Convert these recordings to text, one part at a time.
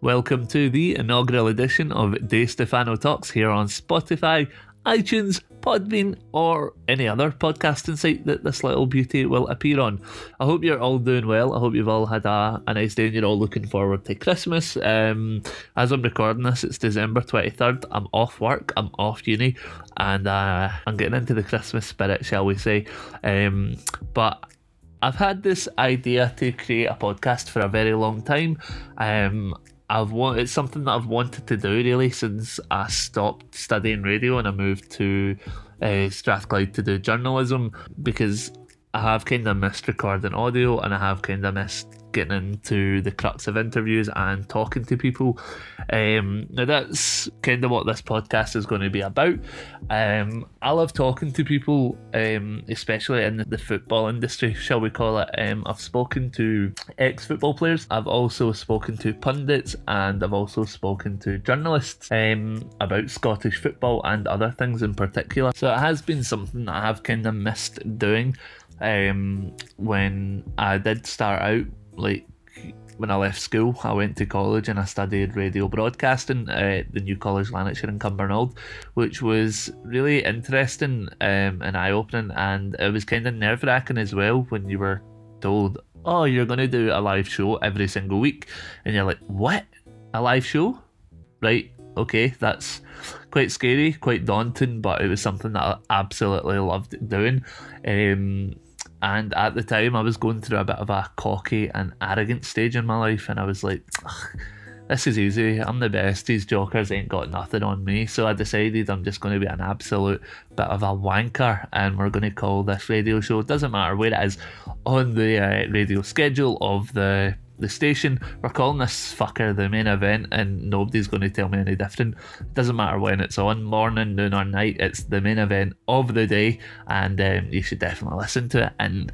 Welcome to the inaugural edition of Di Stefano Talks here on Spotify, iTunes, Podbean, or any other podcasting site that this little beauty will appear on. I hope you're all doing well. I hope you've all had a, a nice day and you're all looking forward to Christmas. Um, as I'm recording this, it's December 23rd. I'm off work, I'm off uni, and uh, I'm getting into the Christmas spirit, shall we say. Um, but I've had this idea to create a podcast for a very long time. Um, I've want it's something that I've wanted to do really since I stopped studying radio and I moved to uh, Strathclyde to do journalism because I have kind of missed recording audio and I have kind of missed getting into the crux of interviews and talking to people. Um, now, that's kind of what this podcast is going to be about. Um, I love talking to people, um, especially in the football industry, shall we call it. Um, I've spoken to ex football players, I've also spoken to pundits, and I've also spoken to journalists um, about Scottish football and other things in particular. So it has been something that I have kind of missed doing um, when I did start out, like when I left school, I went to college and I studied radio broadcasting at the New College Lanarkshire in Cumbernauld, which was really interesting um, and eye opening. And it was kind of nerve wracking as well when you were told, oh, you're going to do a live show every single week. And you're like, what? A live show? Right, okay, that's quite scary, quite daunting, but it was something that I absolutely loved doing. Um, and at the time, I was going through a bit of a cocky and arrogant stage in my life, and I was like, this is easy. I'm the best. These jokers ain't got nothing on me. So I decided I'm just going to be an absolute bit of a wanker, and we're going to call this radio show. It doesn't matter where it is on the uh, radio schedule of the the station. We're calling this fucker the main event, and nobody's going to tell me any different. It doesn't matter when it's on, morning, noon, or night. It's the main event of the day, and um, you should definitely listen to it. And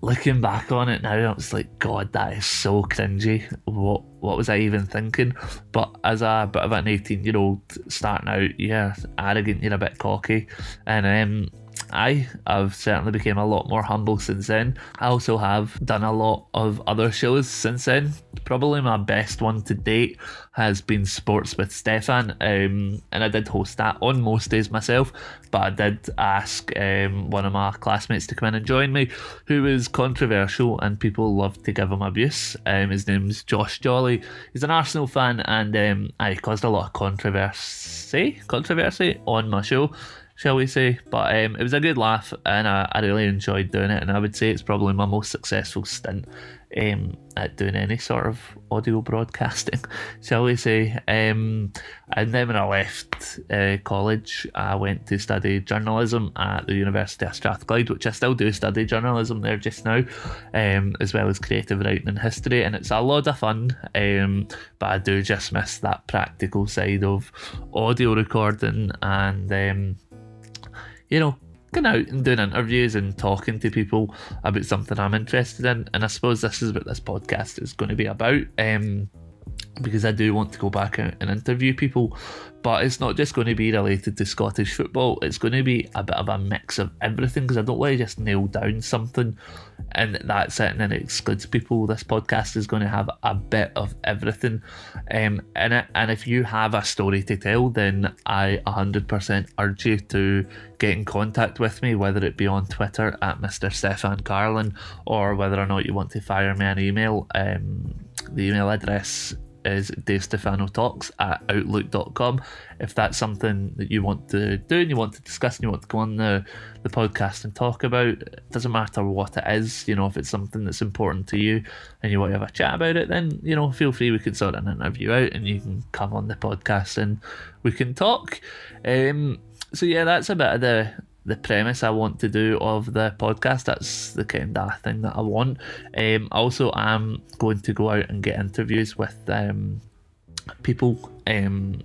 looking back on it now, it's like, God, that is so cringy. What what was I even thinking? But as a bit of an 18 year old starting out, yeah, arrogant, you're a bit cocky, and um, I have certainly become a lot more humble since then. I also have done a lot of other shows since then. Probably my best one to date has been Sports with Stefan, um, and I did host that on most days myself. But I did ask um, one of my classmates to come in and join me, who was controversial and people loved to give him abuse. Um, his name's Josh Jolly. He's an Arsenal fan, and um, I caused a lot of controversy, controversy on my show shall we say. But um, it was a good laugh, and I, I, really enjoyed doing it. And I would say it's probably my most successful stint um, at doing any sort of audio broadcasting, shall we say. Um, and then when I left uh, college, I went to study journalism at the University of Strathclyde, which I still do study journalism there just now, um, as well as creative writing and history. And it's a lot of fun, um, but I do just miss that practical side of audio recording and um, you know, going out and doing interviews and talking to people about something I'm interested in. And I suppose this is what this podcast is going to be about. Um, because I do want to go back out and interview people but it's not just going to be related to Scottish football. It's going to be a bit of a mix of everything because I don't want to just nail down something and that's it and then it excludes people. This podcast is going to have a bit of everything um, in it. And if you have a story to tell, then I 100% urge you to get in contact with me, whether it be on Twitter at Mr. Stefan Carlin or whether or not you want to fire me an email. Um, the email address is Di Stefano Talks at outlook.com. If that's something that you want to do and you want to discuss and you want to go on the, the podcast and talk about, it doesn't matter what it is, you know, if it's something that's important to you and you want to have a chat about it, then, you know, feel free, we can sort an interview out and you can come on the podcast and we can talk. Um, so yeah, that's a bit of the the premise I want to do of the podcast. That's the kind of thing that I want. Um, also, I'm going to go out and get interviews with um, people um,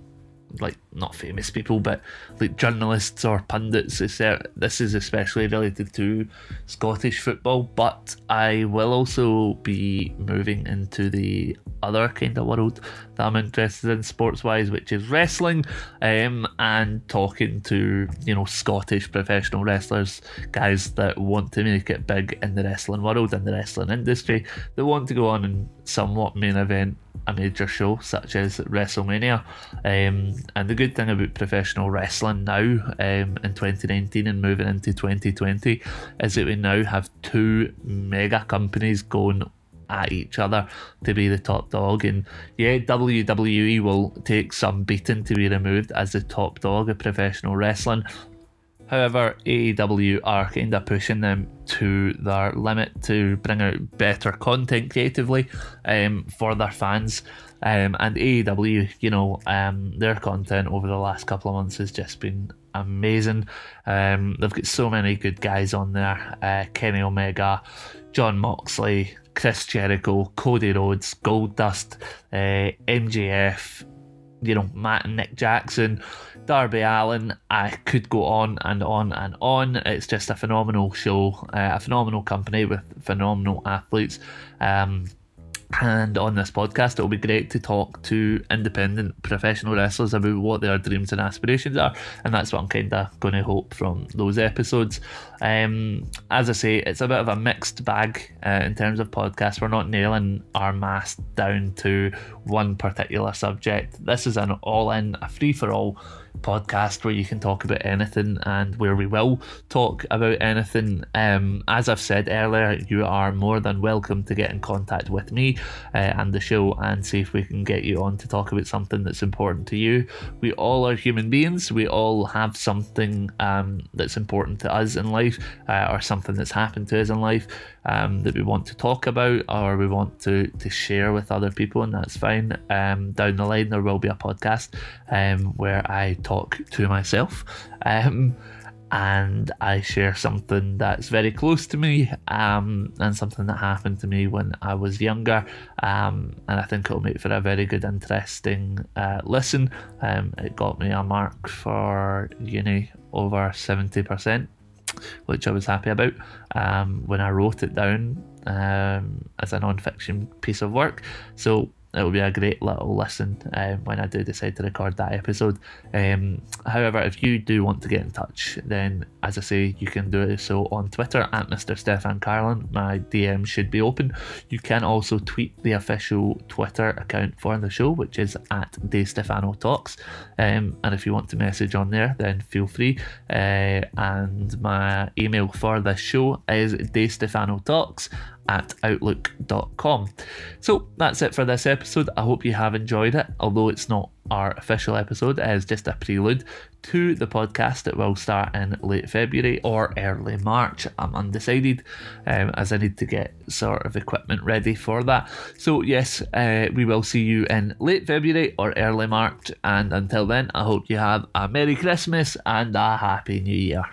like not famous people, but like journalists or pundits. This is especially related to Scottish football, but I will also be moving into the other kind of world that I'm interested in sports wise, which is wrestling, um, and talking to you know Scottish professional wrestlers, guys that want to make it big in the wrestling world and the wrestling industry, that want to go on and somewhat main event a major show such as WrestleMania. Um, and the good thing about professional wrestling now um, in 2019 and moving into 2020 is that we now have two mega companies going at each other to be the top dog. And yeah, WWE will take some beating to be removed as the top dog of professional wrestling. However, AEW are kind of pushing them to their limit to bring out better content creatively um, for their fans. Um, and AEW, you know, um, their content over the last couple of months has just been amazing. Um, they've got so many good guys on there uh, Kenny Omega, Jon Moxley, Chris Jericho, Cody Rhodes, Goldust, uh, MJF, you know, Matt and Nick Jackson, Darby Allin. I could go on and on and on. It's just a phenomenal show, uh, a phenomenal company with phenomenal athletes. Um, and on this podcast, it'll be great to talk to independent professional wrestlers about what their dreams and aspirations are. And that's what I'm kind of going to hope from those episodes. Um, as I say, it's a bit of a mixed bag uh, in terms of podcasts. We're not nailing our mass down to one particular subject. This is an all in, a free for all podcast where you can talk about anything and where we will talk about anything. Um, as I've said earlier, you are more than welcome to get in contact with me uh, and the show and see if we can get you on to talk about something that's important to you. We all are human beings, we all have something um, that's important to us in life uh, or something that's happened to us in life um, that we want to talk about or we want to, to share with other people, and that's fine. Um, down the line, there will be a podcast um, where I talk to myself. Um, and I share something that's very close to me um, and something that happened to me when I was younger. Um, and I think it'll make for a very good, interesting uh, listen. Um, it got me a mark for uni over 70% which I was happy about um, when I wrote it down um, as a non-fiction piece of work. So it will be a great little listen um, when I do decide to record that episode. Um, however, if you do want to get in touch, then as I say, you can do it so on Twitter at Mr. Stefan Carlin. My DM should be open. You can also tweet the official Twitter account for the show, which is at Di Stefano Talks. Um, and if you want to message on there, then feel free. Uh, and my email for this show is Di Stefano Talks at outlook.com. So that's it for this episode. I hope you have enjoyed it, although it's not our official episode, it is just a prelude to the podcast that will start in late February or early March. I'm undecided um, as I need to get sort of equipment ready for that. So, yes, uh, we will see you in late February or early March. And until then, I hope you have a Merry Christmas and a Happy New Year.